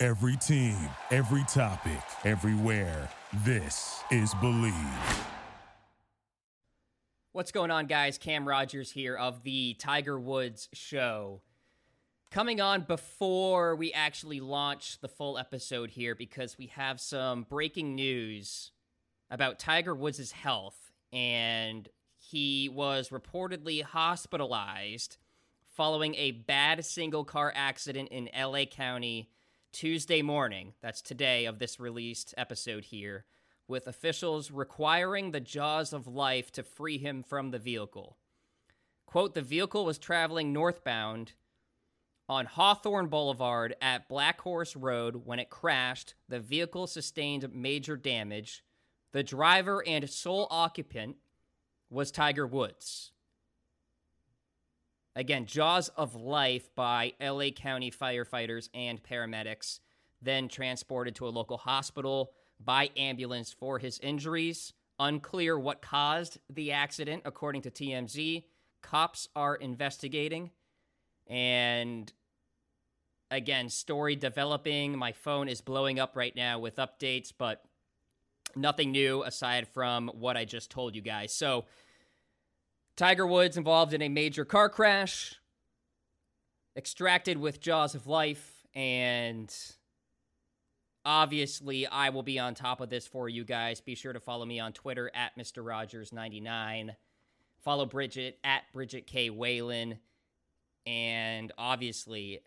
Every team, every topic, everywhere. This is Believe. What's going on, guys? Cam Rogers here of the Tiger Woods Show. Coming on before we actually launch the full episode here because we have some breaking news about Tiger Woods' health. And he was reportedly hospitalized following a bad single car accident in LA County Tuesday morning. That's today of this released episode here with officials requiring the jaws of life to free him from the vehicle. Quote, the vehicle was traveling northbound on Hawthorne Boulevard at Black Horse Road when it crashed. The vehicle sustained major damage. The driver and sole occupant was Tiger Woods. Again, Jaws of Life by LA County firefighters and paramedics, then transported to a local hospital by ambulance for his injuries. Unclear what caused the accident, according to TMZ. Cops are investigating. And again, story developing. My phone is blowing up right now with updates, but nothing new aside from what I just told you guys. So, Tiger Woods involved in a major car crash, extracted with jaws of life, and Obviously, I will be on top of this for you guys. Be sure to follow me on Twitter at Mr. Rogers99. Follow Bridget at Bridget K. Whalen. And obviously,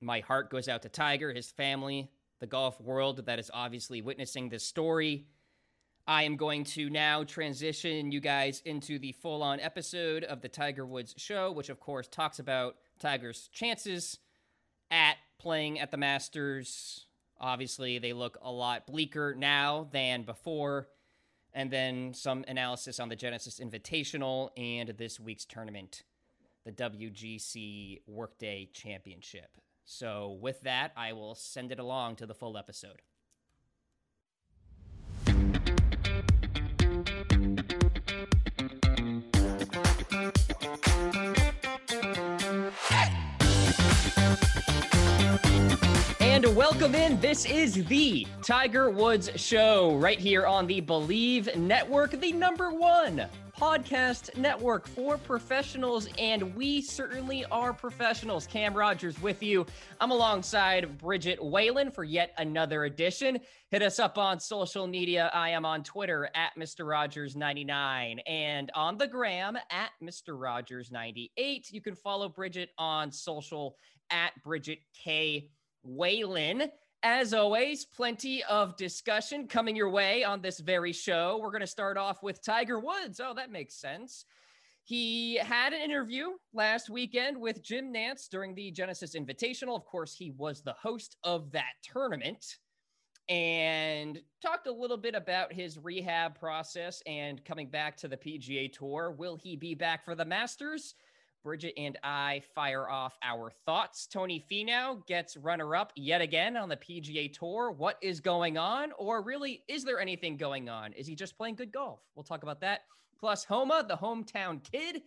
my heart goes out to Tiger, his family, the golf world that is obviously witnessing this story. I am going to now transition you guys into the full on episode of the Tiger Woods show, which of course talks about Tiger's chances at playing at the Masters Obviously, they look a lot bleaker now than before. And then some analysis on the Genesis Invitational and this week's tournament, the WGC Workday Championship. So, with that, I will send it along to the full episode. And welcome in. This is the Tiger Woods Show right here on the Believe Network, the number one podcast network for professionals. And we certainly are professionals. Cam Rogers with you. I'm alongside Bridget Whalen for yet another edition. Hit us up on social media. I am on Twitter at Mr. Rogers99 and on the gram at Mr. Rogers98. You can follow Bridget on social at Bridget K. Whalen. As always, plenty of discussion coming your way on this very show. We're going to start off with Tiger Woods. Oh, that makes sense. He had an interview last weekend with Jim Nantz during the Genesis Invitational. Of course, he was the host of that tournament and talked a little bit about his rehab process and coming back to the PGA Tour. Will he be back for the Masters? Bridget and I fire off our thoughts. Tony Finau gets runner up yet again on the PGA Tour. What is going on? Or really, is there anything going on? Is he just playing good golf? We'll talk about that. Plus, Homa, the hometown kid,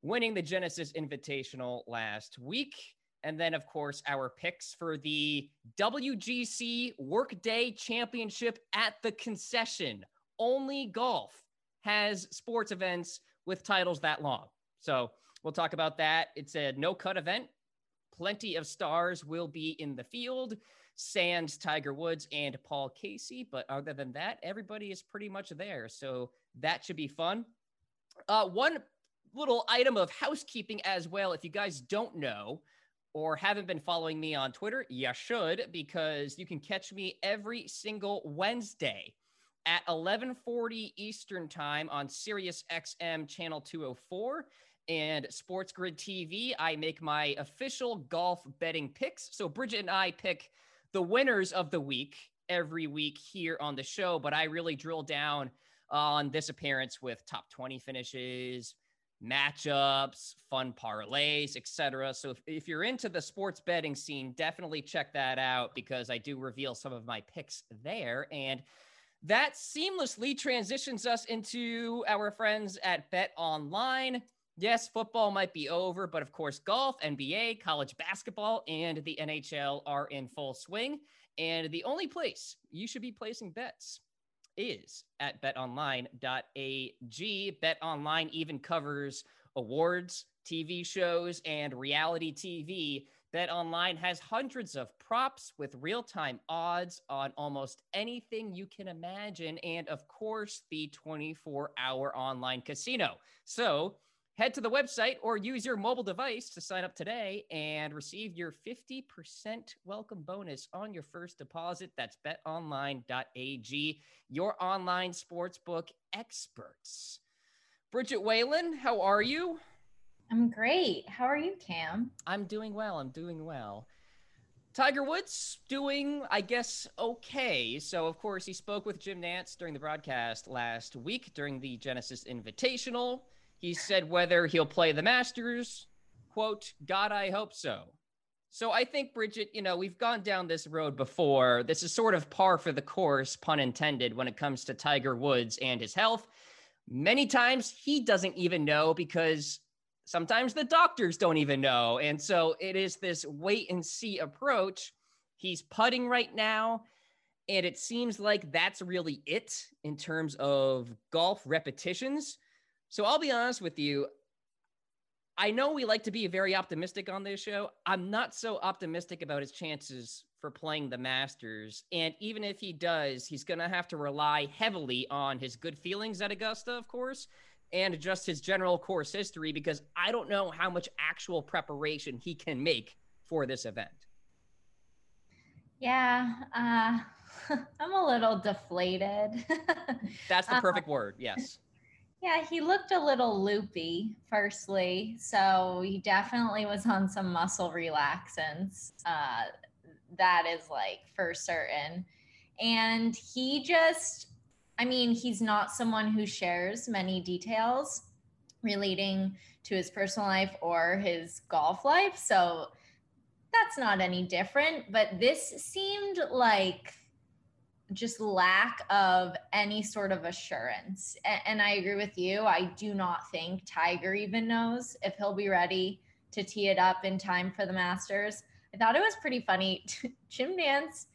winning the Genesis Invitational last week. And then, of course, our picks for the WGC Workday Championship at the concession. Only golf has sports events with titles that long. So, We'll talk about that. It's a no cut event. Plenty of stars will be in the field. Sands, Tiger Woods, and Paul Casey. But other than that, everybody is pretty much there. So that should be fun. Uh, one little item of housekeeping as well. If you guys don't know or haven't been following me on Twitter, you should because you can catch me every single Wednesday at 11:40 Eastern Time on Sirius XM channel 204 and Sports Grid TV. I make my official golf betting picks. So Bridget and I pick the winners of the week every week here on the show, but I really drill down on this appearance with top 20 finishes, matchups, fun parlays, etc. So if, if you're into the sports betting scene, definitely check that out because I do reveal some of my picks there. And that seamlessly transitions us into our friends at Bet Online. Yes, football might be over, but of course, golf, NBA, college basketball, and the NHL are in full swing. And the only place you should be placing bets is at betonline.ag. BetOnline even covers awards, TV shows, and reality TV. BetOnline has hundreds of props with real time odds on almost anything you can imagine. And of course, the 24 hour online casino. So, Head to the website or use your mobile device to sign up today and receive your 50% welcome bonus on your first deposit. That's betonline.ag, your online sportsbook experts. Bridget Whalen, how are you? I'm great. How are you, Cam? I'm doing well. I'm doing well. Tiger Woods doing, I guess, okay. So, of course, he spoke with Jim Nantz during the broadcast last week during the Genesis Invitational. He said whether he'll play the Masters, quote, God, I hope so. So I think, Bridget, you know, we've gone down this road before. This is sort of par for the course, pun intended, when it comes to Tiger Woods and his health. Many times he doesn't even know because sometimes the doctors don't even know. And so it is this wait and see approach. He's putting right now. And it seems like that's really it in terms of golf repetitions. So I'll be honest with you. I know we like to be very optimistic on this show. I'm not so optimistic about his chances for playing the Masters. And even if he does, he's going to have to rely heavily on his good feelings at Augusta, of course, and just his general course history, because I don't know how much actual preparation he can make for this event. Yeah, uh, I'm a little deflated. That's the perfect uh, word. Yes. Yeah, he looked a little loopy, firstly. So he definitely was on some muscle relaxants. Uh, that is like for certain. And he just, I mean, he's not someone who shares many details relating to his personal life or his golf life. So that's not any different. But this seemed like just lack of any sort of assurance. And, and, I agree with you. I do not think Tiger even knows if he'll be ready to tee it up in time for the Masters. I thought it was pretty funny. Jim Nantz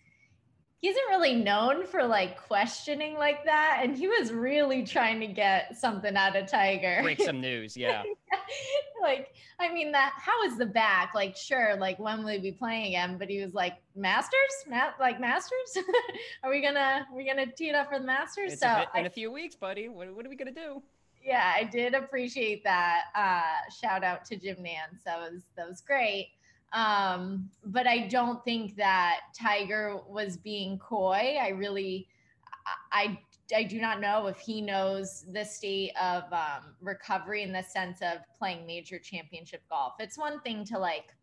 he isn't really known for like questioning like that. And he was really trying to get something out of Tiger. Break some news, yeah. like, I mean, that how is the back? Like, sure, like when will we be playing again? But he was like, Masters? Ma- like Masters? are we gonna are we gonna tee it up for the Masters? It's so a in I, a few weeks, buddy. What, what are we gonna do? Yeah, I did appreciate that. Uh, shout out to Jim Nantz. That was that was great. Um, but I don't think that Tiger was being coy. I really, I, I do not know if he knows the state of um, recovery in the sense of playing major championship golf. It's one thing to like,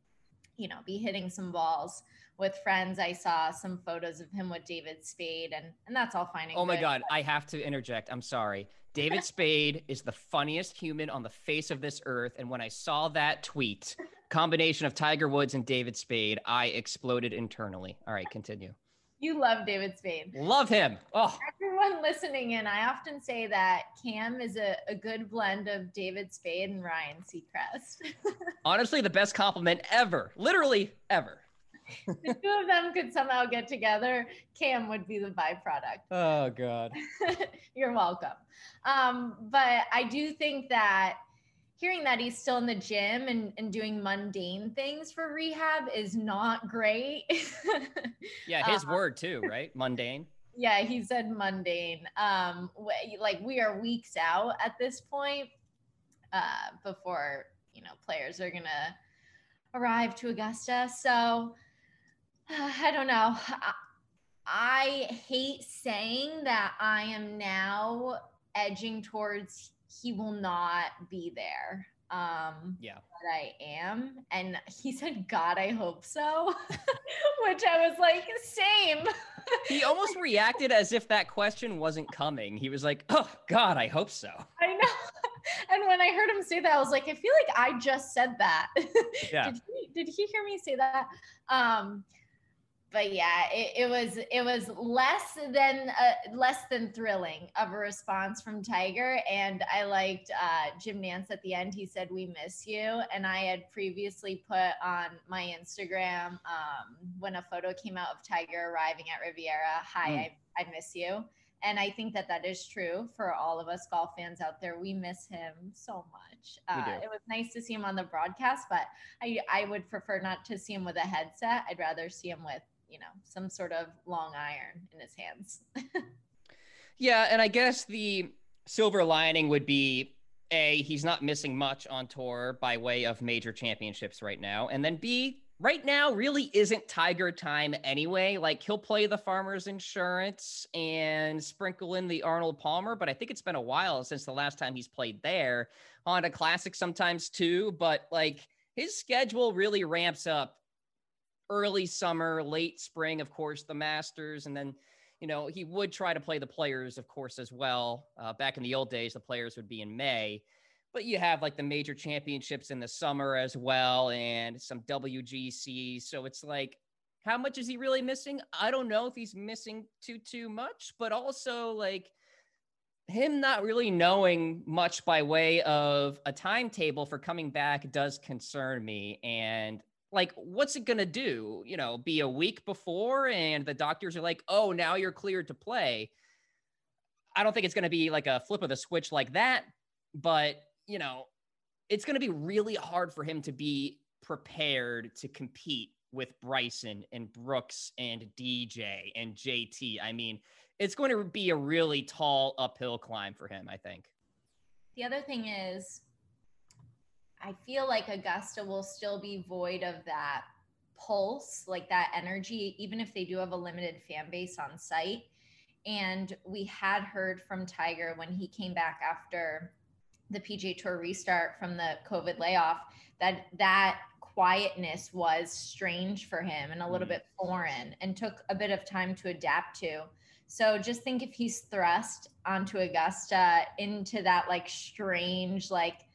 you know, be hitting some balls with friends. I saw some photos of him with David Spade, and and that's all fine. And oh my God, I have to interject. I'm sorry. David Spade is the funniest human on the face of this earth, and when I saw that tweet, combination of Tiger Woods and David Spade, I exploded internally. All right, continue. You love David Spade. Love him. Oh. Everyone listening in, I often say that Cam is a, a good blend of David Spade and Ryan Seacrest. Honestly, the best compliment ever. Literally ever. the two of them could somehow get together, Cam would be the byproduct. Oh God. You're welcome. Um, but I do think that hearing that he's still in the gym and, and doing mundane things for rehab is not great. yeah, his uh, word too, right? Mundane. Yeah, he said mundane. Um, like we are weeks out at this point uh, before you know players are gonna arrive to Augusta. So uh, I don't know. I, I hate saying that I am now edging towards he will not be there. um Yeah. but I am. And he said, God, I hope so. Which I was like, same. He almost reacted as if that question wasn't coming. He was like, "Oh God, I hope so." I know. And when I heard him say that, I was like, I feel like I just said that. Yeah. did, he, did he hear me say that? Um, but yeah, it, it was it was less than uh, less than thrilling of a response from Tiger, and I liked uh, Jim Nantz at the end. He said, "We miss you," and I had previously put on my Instagram um, when a photo came out of Tiger arriving at Riviera. Hi, Mm. I, I miss you. And I think that that is true for all of us golf fans out there. We miss him so much. Uh, it was nice to see him on the broadcast, but I, I would prefer not to see him with a headset. I'd rather see him with, you know, some sort of long iron in his hands. Yeah, and I guess the silver lining would be A, he's not missing much on tour by way of major championships right now. And then B, right now really isn't Tiger time anyway. Like he'll play the Farmers Insurance and sprinkle in the Arnold Palmer, but I think it's been a while since the last time he's played there. Honda Classic sometimes too, but like his schedule really ramps up early summer, late spring, of course, the Masters, and then you know, he would try to play the players, of course, as well. Uh, back in the old days, the players would be in May, but you have like the major championships in the summer as well and some WGC. So it's like, how much is he really missing? I don't know if he's missing too, too much, but also like him not really knowing much by way of a timetable for coming back does concern me. And like what's it going to do? You know be a week before and the doctors are like oh now you're cleared to play. I don't think it's going to be like a flip of the switch like that but you know it's going to be really hard for him to be prepared to compete with bryson and brooks and dj and jt i mean it's going to be a really tall uphill climb for him i think. The other thing is, I feel like Augusta will still be void of that pulse, like that energy, even if they do have a limited fan base on site. And we had heard from Tiger when he came back after the PGA Tour restart from the COVID layoff that that quietness was strange for him and a little Mhm. bit foreign and took a bit of time to adapt to. So just think if he's thrust onto Augusta into that like strange, like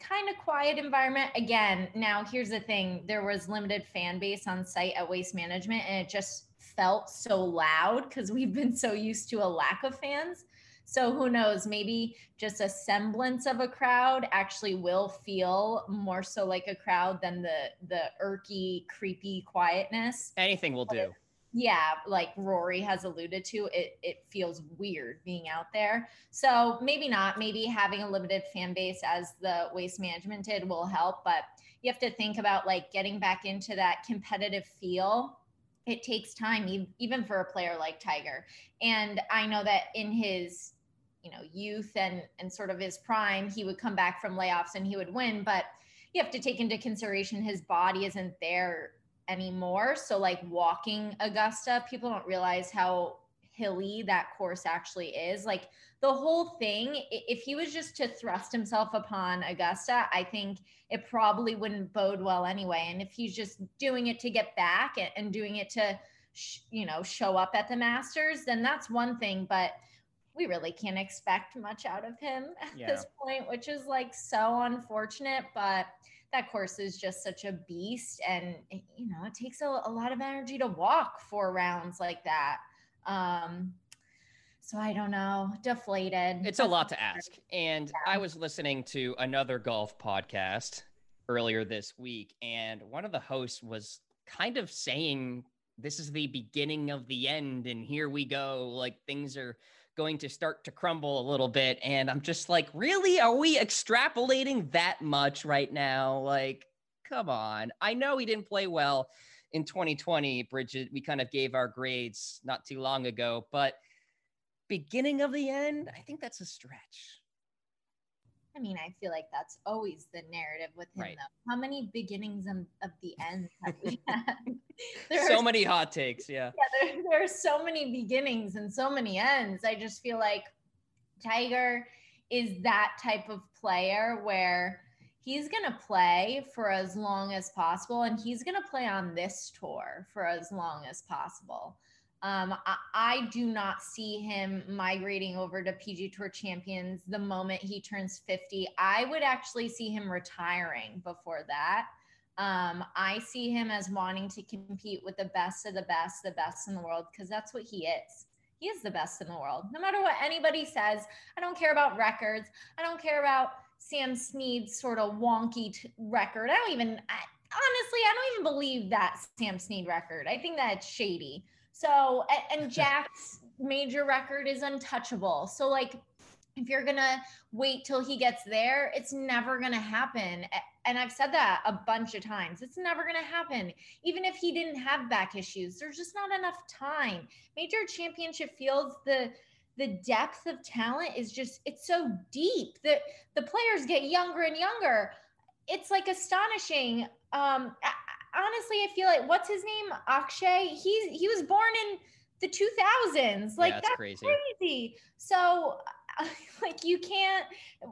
kind of quiet environment. Again, now here's the thing there was limited fan base on site at Waste Management, and it just felt so loud because we've been so used to a lack of fans. So who knows? Maybe just a semblance of a crowd actually will feel more so like a crowd than the the irky, creepy quietness anything will do yeah like rory has alluded to it it feels weird being out there. So maybe not maybe having a limited fan base as the waste management did will help but you have to think about like getting back into that competitive feel. It takes time even for a player like tiger. And i know that in his you know youth and and sort of his prime he would come back from layoffs and he would win but you have to take into consideration his body isn't there anymore. So like walking Augusta, people don't realize how hilly that course actually is. Like the whole thing, if he was just to thrust himself upon Augusta, I think it probably wouldn't bode well anyway. And if he's just doing it to get back and, doing it to, you know, show up at the Masters, then that's one thing. But we really can't expect much out of him at Yeah. this point, which is like so unfortunate. But that course is just such a beast and it- you know it takes a, a lot of energy to walk four rounds like that um so i don't know deflated It's a lot to ask. And I was listening to another golf podcast earlier this week, and one of the hosts was kind of saying, This is the beginning of the end, and here we go. Like things are going to start to crumble a little bit. And I'm just like, Really? Are we extrapolating that much right now? Like, come on. I know he didn't play well in 2020, Bridget. We kind of gave our grades not too long ago, but beginning of the end, I think that's a stretch. I mean i feel like that's always the narrative with him Right. though how many beginnings of, of the end have we had there so are many hot takes. Yeah. yeah, there, there are so many beginnings and so many ends. I just feel like Tiger is that type of player where he's going to play for as long as possible and he's going to play on this tour for as long as possible. Um, I, I, do not see him migrating over to PG Tour Champions the moment he turns 50. I would actually see him retiring before that. Um, I see him as wanting to compete with the best of the best, the best in the world, because that's what he is. He is the best in the world. No matter what anybody says, I don't care about records. I don't care about Sam Snead's sort of wonky t- record. I don't even, I, honestly, I don't even believe that Sam Snead record. I think that's shady. So, and, Jack's major record is untouchable. So, like, if you're gonna wait till he gets there, it's never gonna happen. And I've said that a bunch of times. It's never gonna happen. Even if he didn't have back issues, there's just not enough time. Major championship fields, the the depth of talent is just it's so deep that the players get younger and younger. It's like astonishing. Um, honestly, I feel like what's his name? Akshay. He's he was born in the 2000s. Like yeah, that's, that's crazy. crazy. So like you can't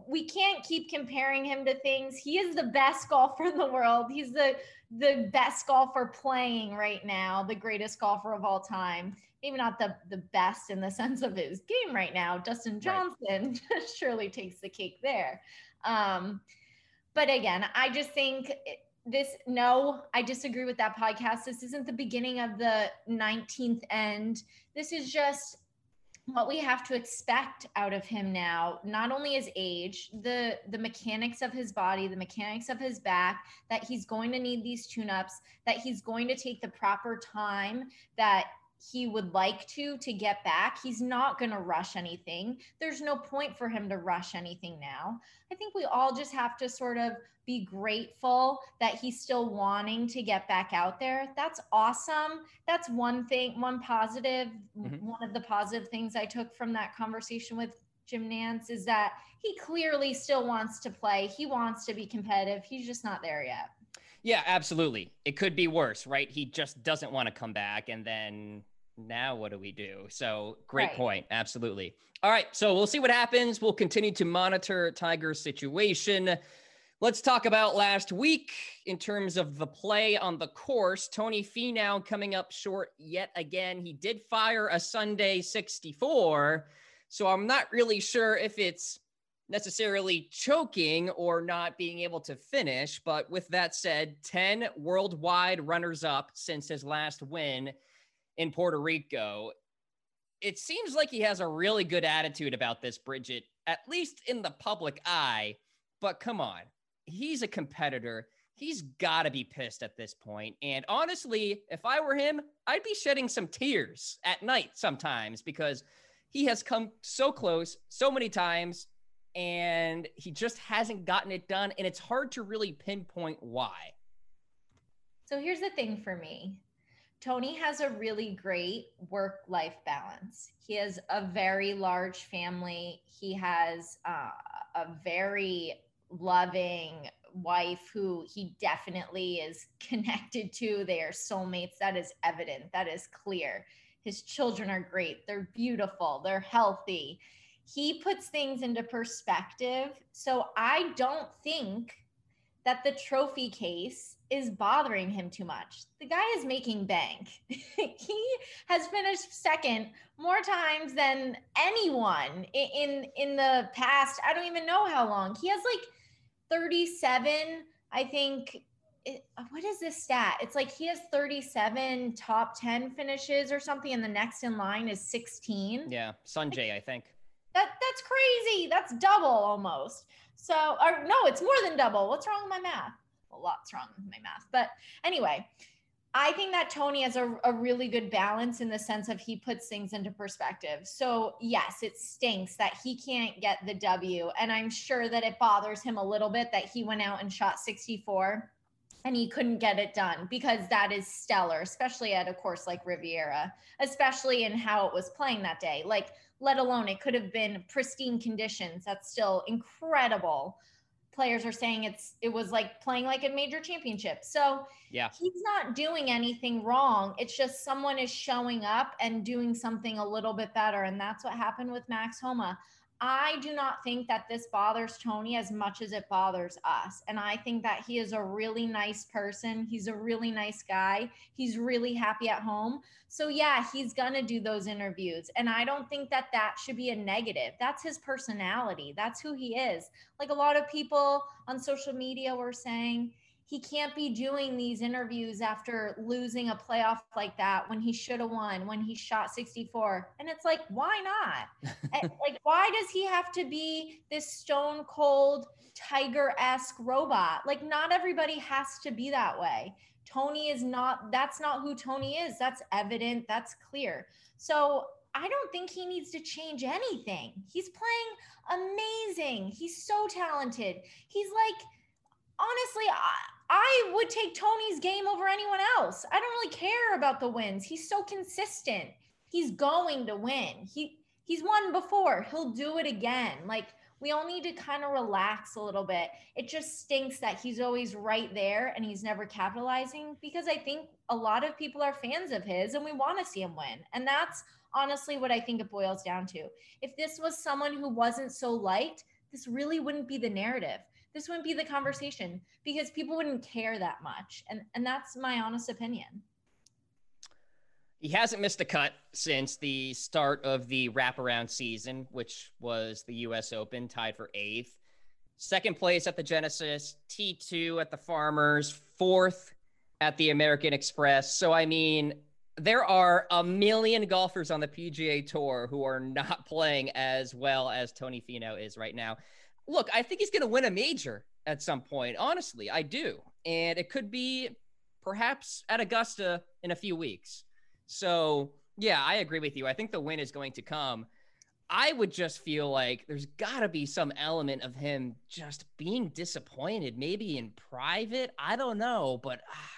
we can't keep comparing him to things. He is the best golfer in the world. He's the the best golfer playing right now, the greatest golfer of all time. Maybe not the the best in the sense of his game right now. Dustin Johnson right. surely takes the cake there. Um, but again, I just think this no i disagree with that podcast. This isn't the beginning of the 19th end. This is just what we have to expect out of him now not only his age the the mechanics of his body the mechanics of his back that he's going to need these tune-ups that he's going to take the proper time that he would like to to get back. He's not going to rush anything. There's no point for him to rush anything now. I think we all just have to sort of be grateful that he's still wanting to get back out there. That's awesome. That's one thing, one positive, mm-hmm. one of the positive things I took from that conversation with Jim Nantz is that he clearly still wants to play. He wants to be competitive. He's just not there yet. Yeah, absolutely. It could be worse, right? He just doesn't want to come back. And then now what do we do? So great right. point. Absolutely. All right. So we'll see what happens. We'll continue to monitor Tiger's situation. Let's talk about last week in terms of the play on the course. Tony Finau coming up short yet again. He did fire a Sunday 64. So I'm not really sure if it's necessarily choking or not being able to finish. But with that said, 10 worldwide runners up since his last win in Puerto Rico. It seems like he has a really good attitude about this, Bridget, at least in the public eye. But come on, he's a competitor. He's got to be pissed at this point. And honestly, if I were him, I'd be shedding some tears at night sometimes because he has come so close so many times and he just hasn't gotten it done. And it's hard to really pinpoint why. So here's the thing for me Tony has a really great work life balance. He has a very large family, he has uh, a very loving wife who he definitely is connected to. They are soulmates. That is evident, that is clear. His children are great, they're beautiful, they're healthy he puts things into perspective. So I don't think that the trophy case is bothering him too much. The guy is making bank. he has finished second more times than anyone in in the past. I don't even know how long. He has like 37, I think it, what is this stat? It's like he has 37 top 10 finishes or something and the next in line is 16. Yeah, Sungjae, I think. That that's crazy. That's double almost. So, or no, it's more than double. What's wrong with my math? A lot's wrong with my math. But anyway, I think that Tony has a, a really good balance in the sense of he puts things into perspective. So, yes, it stinks that he can't get the W. And I'm sure that it bothers him a little bit that he went out and shot 64 and he couldn't get it done because that is stellar, especially at a course like Riviera, especially in how it was playing that day. Like, let alone it could have been pristine conditions. That's still incredible. Players are saying it's it was like playing like a major championship. So yeah, he's not doing anything wrong. It's just someone is showing up and doing something a little bit better. And that's what happened with Max Homa. I do not think that this bothers Tony as much as it bothers us. And I think that he is a really nice person. He's a really nice guy. He's really happy at home. So, yeah, he's going to do those interviews. And I don't think that that should be a negative. That's his personality. That's who he is. Like a lot of people on social media were saying, he can't be doing these interviews after losing a playoff like that when he should have won when he shot 64 and it's like why not? Eh, like why does he have to be this stone cold tiger-esque robot? Like not everybody has to be that way. Tony is not that's not who tony is. That's evident. That's clear. So I don't think he needs to change anything. He's playing amazing. He's so talented. He's like, honestly, I, I would take Tony's game over anyone else. I don't really care about the wins. He's so consistent. He's going to win. He he's won before. He'll do it again. Like we all need to kind of relax a little bit. It just stinks that he's always right there and he's never capitalizing because I think a lot of people are fans of his and we want to see him win. And that's honestly what I think it boils down to. If this was someone who wasn't so liked, this really wouldn't be the narrative this wouldn't be the conversation because people wouldn't care that much. And and that's my honest opinion. He hasn't missed a cut since the start of the wraparound season, which was the US Open, tied for eighth. Second place at the Genesis, T2 at the Farmers, fourth at the American Express. So, I mean, there are a million golfers on the PGA Tour who are not playing as well as Tony Finau is right now look, I think he's going to win a major at some point. Honestly, I do. And it could be perhaps at Augusta in a few weeks. So, yeah, I agree with you. I think the win is going to come. I would just feel like there's got to be some element of him just being disappointed, maybe in private. I don't know, but ah,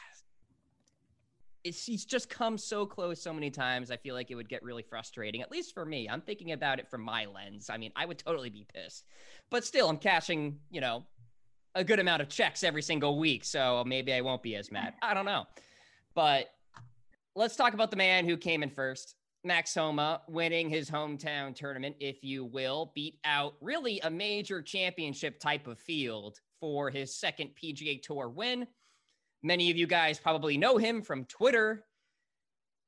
it's, he's just come so close so many times. I feel like it would get really frustrating, at least for me. I'm thinking about it from my lens. I mean, I would totally be pissed, but still, I'm cashing, you know, a good amount of checks every single week. So maybe I won't be as mad. I don't know. But let's talk about the man who came in first. Max Homa winning his hometown tournament, if you will, beat out really a major championship type of field for his second PGA Tour win. Many of you guys probably know him from Twitter.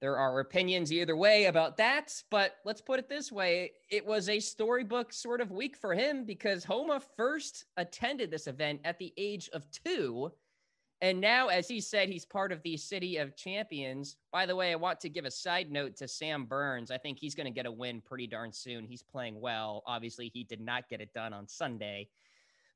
There are opinions either way about that, but let's put it this way it was a storybook sort of week for him because Homa first attended this event at the age of two. And now, as he said, he's part of the City of Champions. By the way, I want to give a side note to Sam Burns. I think he's going to get a win pretty darn soon. He's playing well. Obviously, he did not get it done on Sunday.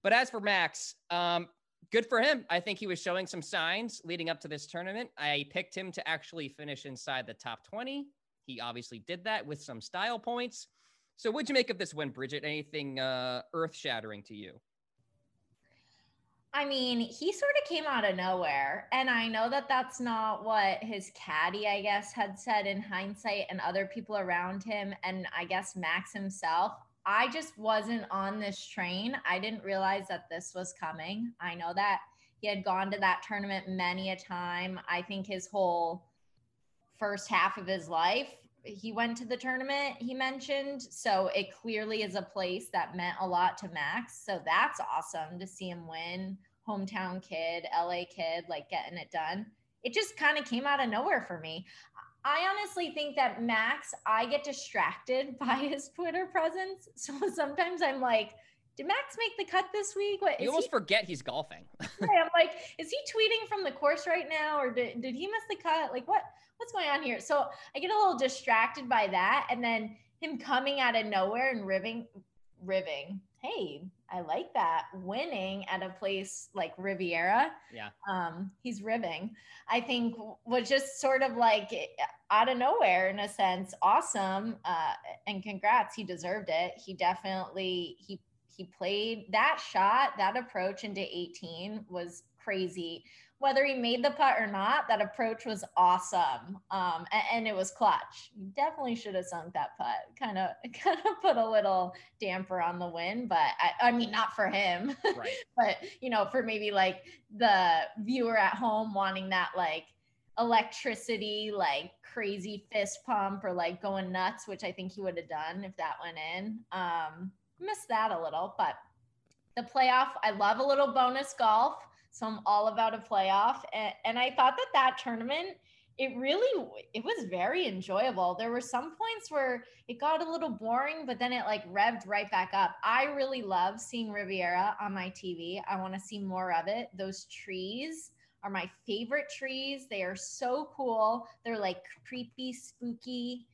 But as for Max, um, good for him. I think he was showing some signs leading up to this tournament. I picked him to actually finish inside the top 20. He obviously did that with some style points. So, what'd you make of this win, Bridget? Anything uh, earth shattering to you? I mean, he sort of came out of nowhere. And I know that that's not what his caddy, I guess, had said in hindsight and other people around him. And I guess Max himself. I just wasn't on this train. I didn't realize that this was coming. I know that he had gone to that tournament many a time. I think his whole first half of his life, he went to the tournament he mentioned. So it clearly is a place that meant a lot to Max. So that's awesome to see him win. Hometown kid, LA kid, like getting it done. It just kind of came out of nowhere for me. I honestly think that Max, I get distracted by his Twitter presence. So sometimes I'm like, did Max make the cut this week? What you almost he, forget he's golfing. I'm like, is he tweeting from the course right now, or did, did he miss the cut? Like, what what's going on here? So I get a little distracted by that, and then him coming out of nowhere and ribbing, ribbing. Hey, I like that. Winning at a place like Riviera. Yeah. Um, he's ribbing. I think was just sort of like out of nowhere in a sense. Awesome. Uh, and congrats. He deserved it. He definitely he he played that shot, that approach into 18 was crazy whether he made the putt or not, that approach was awesome. Um, and, and, it was clutch. You definitely should have sunk that putt. Kind of, kind of put a little damper on the win, but I, I mean, not for him, right. but you know, for maybe like the viewer at home wanting that like electricity, like crazy fist pump or like going nuts, which I think he would have done if that went in. Um, missed that a little, but the playoff, I love a little bonus golf. So I'm all about a playoff. And, and I thought that that tournament, it really it was very enjoyable. There were some points where it got a little boring but then it like revved right back up. I really love seeing riviera on my tv i want to see more of it. Those trees are my favorite trees. They are so cool. They're like creepy spooky.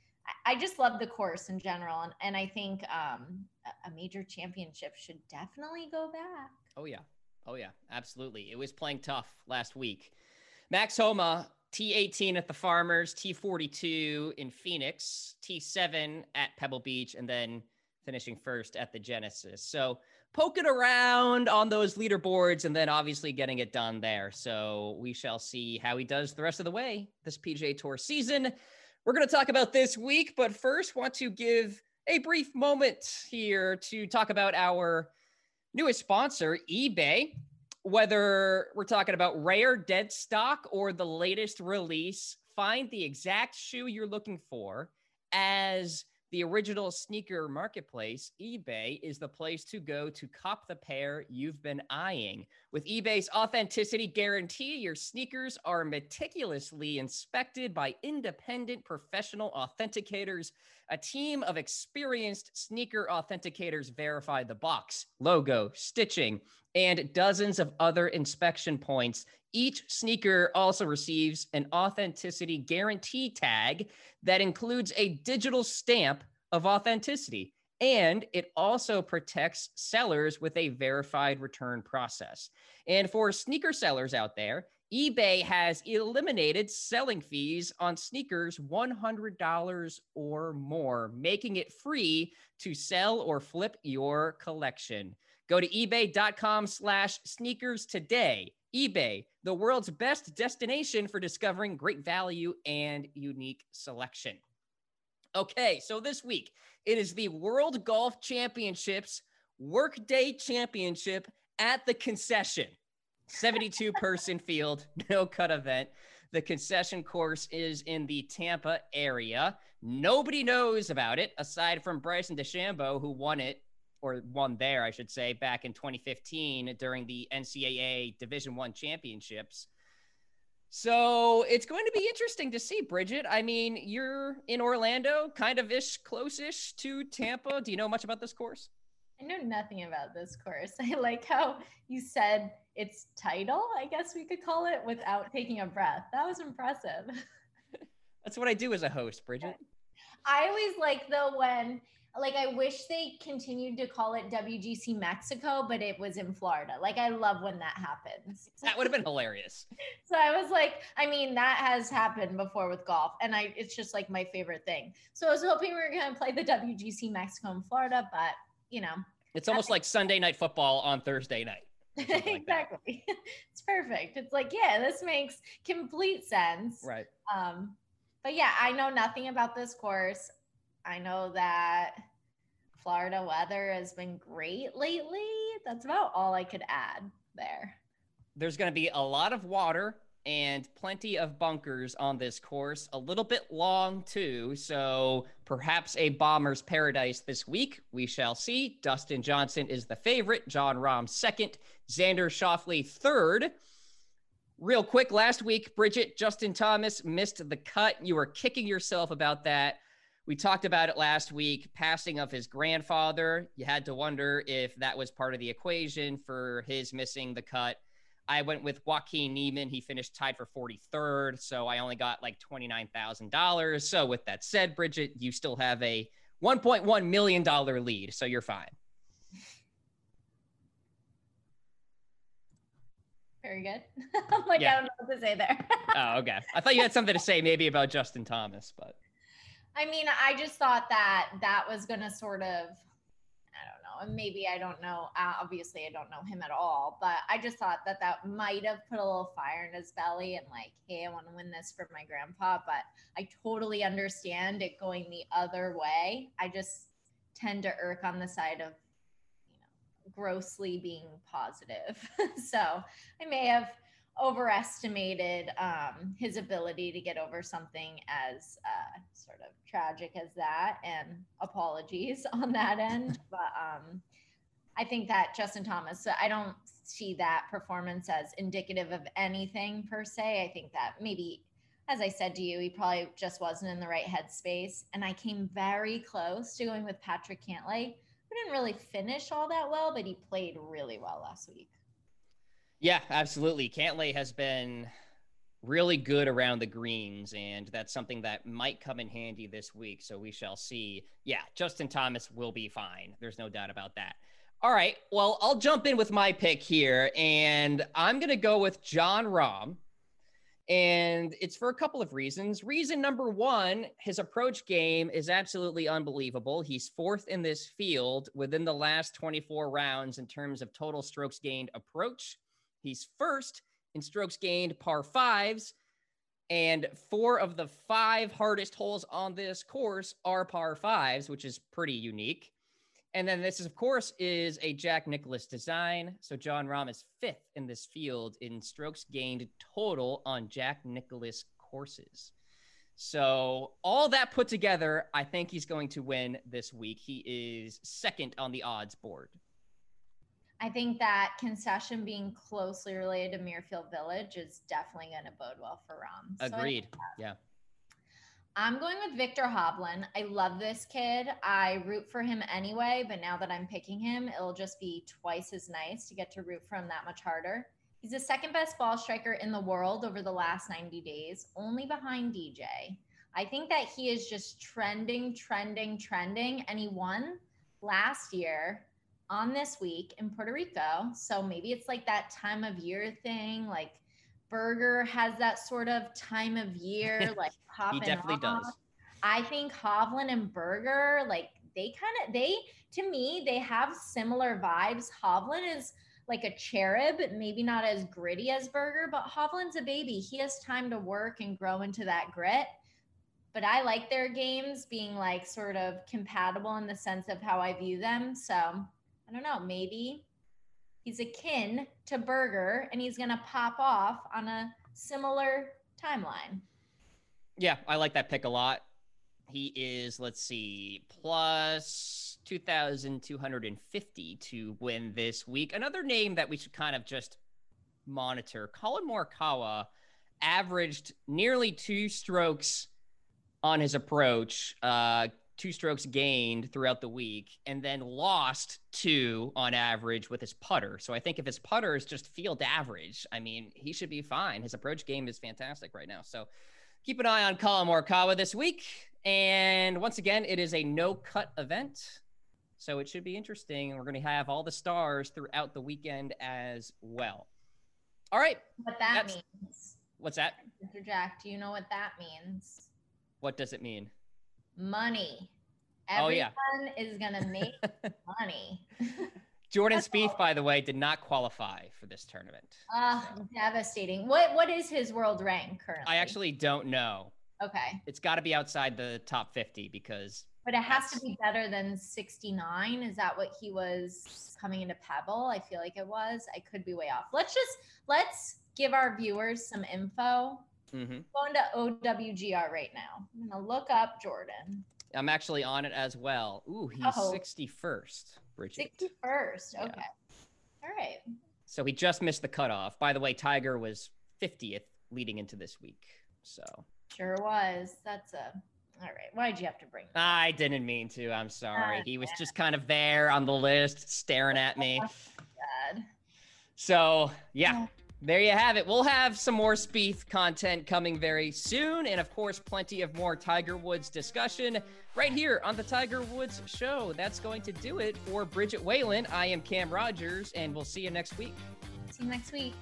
I, just love the course in general and, and i think um, a major championship should definitely go back. Oh yeah oh yeah absolutely it was playing tough last week max homa T18 at the Farmers, T42 in Phoenix, T7 at Pebble Beach, and then finishing first at the Genesis. So poking around on those leaderboards and then obviously getting it done there. So we shall see how he does the rest of the way this PGA Tour season. We're going to talk about this week, but first want to give a brief moment here to talk about our newest sponsor, eBay whether we're talking about rare dead stock or the latest release, find the exact shoe you're looking for as the original sneaker marketplace, eBay is the place to go to cop the pair you've been eyeing. With eBay's authenticity guarantee, your sneakers are meticulously inspected by independent professional authenticators. A team of experienced sneaker authenticators verify the box, logo, stitching, and dozens of other inspection points. Each sneaker also receives an authenticity guarantee tag that includes a digital stamp of authenticity. And it also protects sellers with a verified return process. And for sneaker sellers out there, eBay has eliminated selling fees on sneakers $100 or more, making it free to sell or flip your collection. Go to ebay.com slash sneakers today. eBay, the world's best destination for discovering great value and unique selection. Okay, so this week it is the World Golf Championships Workday Championship at the concession. 72 person field, no cut event. The concession course is in the Tampa area. Nobody knows about it aside from Bryson DeChambeau, who won it or won there, I should say, back in 2015 during the NCAA Division One championships. So it's going to be interesting to see, Bridget. I mean, you're in Orlando, kind of ish, close-ish to Tampa. Do you know much about this course? I know nothing about this course. I like how you said its title, I guess we could call it, without taking a breath. That was impressive. That's what I do as a host, Bridget. I always like though when like I wish they continued to call it WGC Mexico, but it was in Florida. Like I love when that happens. That would have been hilarious. so I was like, I mean, that has happened before with golf, and I it's just like my favorite thing. So I was hoping we were gonna play the WGC Mexico in Florida, but you know, it's almost like Sunday night football on Thursday night. Like exactly. it's perfect. It's like, yeah, this makes complete sense. Right. Um, but yeah, I know nothing about this course. I know that Florida weather has been great lately. That's about all I could add there. There's going to be a lot of water and plenty of bunkers on this course, a little bit long too. So perhaps a bomber's paradise this week. We shall see. Dustin Johnson is the favorite, Jon Rahm second, Xander Schauffele third. Real quick, last week, Bridget, Justin Thomas missed the cut. You were kicking yourself about that. We talked about it last week, passing of his grandfather. You had to wonder if that was part of the equation for his missing the cut. I went with Joaquin Niemann. He finished tied for 43rd, so I only got like $29,000. So with that said, Bridget, you still have a $1.1 million lead, so you're fine. Very good. I'm like, yeah. I don't know what to say there. oh, okay. I thought you had something to say maybe about Justin Thomas, but I mean, I just thought that that was going to sort of, I don't know, and maybe I don't know. Uh, obviously, I don't know him at all, but I just thought that that might have put a little fire in his belly and like, hey, I want to win this for my grandpa. But I totally understand it going the other way. I just tend to irk on the side of, you know, grossly being positive. so I may have overestimated um, his ability to get over something as uh, sort of tragic as that. And apologies on that end, but um, I think that Justin Thomas, I don't see that performance as indicative of anything per se. I think that maybe, as I said to you, he probably just wasn't in the right headspace. And I came very close to going with Patrick Cantlay, who didn't really finish all that well, but he played really well last week. Yeah, absolutely. Cantlay has been really good around the greens, and that's something that might come in handy this week. So we shall see. Yeah, Justin Thomas will be fine. There's no doubt about that. All right. Well, I'll jump in with my pick here, and I'm going to go with Jon Rahm. And it's for a couple of reasons. Reason number one, his approach game is absolutely unbelievable. He's fourth in this field within the last 24 rounds in terms of total strokes gained approach. He's first in strokes gained par fives, and four of the five hardest holes on this course are par fives, which is pretty unique. And then this is, of course, is a Jack Nicklaus design. So Jon Rahm is fifth in this field in strokes gained total on Jack Nicklaus courses. So all that put together, I think he's going to win this week. He is second on the odds board. I think that concession being closely related to Muirfield Village is definitely going to bode well for. Agreed. So yeah. I'm going with Viktor Hovland. I love this kid. I root for him anyway, but now that I'm picking him, it'll just be twice as nice to get to root for him that much harder. He's the second best ball striker in the world over the last 90 days, only behind DJ. I think that he is just trending, trending, trending, and he won last year on this week in Puerto Rico. So maybe it's like that time of year thing, like Berger has that sort of time of year, like he definitely off. does. I think Hovland and Berger, like they kind of they to me they have similar vibes. Hovland is like a cherub, maybe not as gritty as Berger, but Hovland's a baby. He has time to work and grow into that grit. But I like their games being like sort of compatible in the sense of how I view them. So I don't know, maybe he's akin to Berger and he's going to pop off on a similar timeline. Yeah, I like that pick a lot. He is, let's see, plus 2,250 to win this week. Another name that we should kind of just monitor Collin Morikawa averaged nearly two strokes on his approach, uh, two strokes gained throughout the week and then lost two on average with his putter. So I think if his putter is just field average, I mean, he should be fine. His approach game is fantastic right now. So keep an eye on Collin Morikawa this week. And once again, it is a no cut event. So it should be interesting. We're going to have all the stars throughout the weekend as well. All right. What that means. What's that? Mr. Jack, do you know what that means? What does it mean? Money. Everyone oh, yeah. is going to make money. Jordan Spieth, by the way, did not qualify for this tournament. Uh, so. devastating. What what is his world rank currently? I actually don't know. Okay. It's got to be outside the top 50 because But it has to be better than 69. Is that what he was coming into Pebble? I feel like it was. I could be way off. Let's just let's give our viewers some info Mm-hmm. Going to OWGR right now. I'm gonna look up Jordan. I'm actually on it as well. Ooh, he's oh. 61st, Bridget. 61st. Okay. Yeah. All right. So he just missed the cutoff. By the way, Tiger was 50th leading into this week. So sure was. That's a all right. Why'd you have to bring that? I didn't mean to. I'm sorry. he was just kind of there on the list, staring at me. Oh, God. So yeah, there you have it. We'll have some more Spieth content coming very soon. And of course, plenty of more Tiger Woods discussion right here on the Tiger Woods Show. That's going to do it for Bridget Whalen. I am Cam Rogers, and we'll see you next week. See you next week.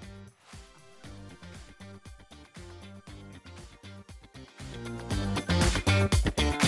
Thank you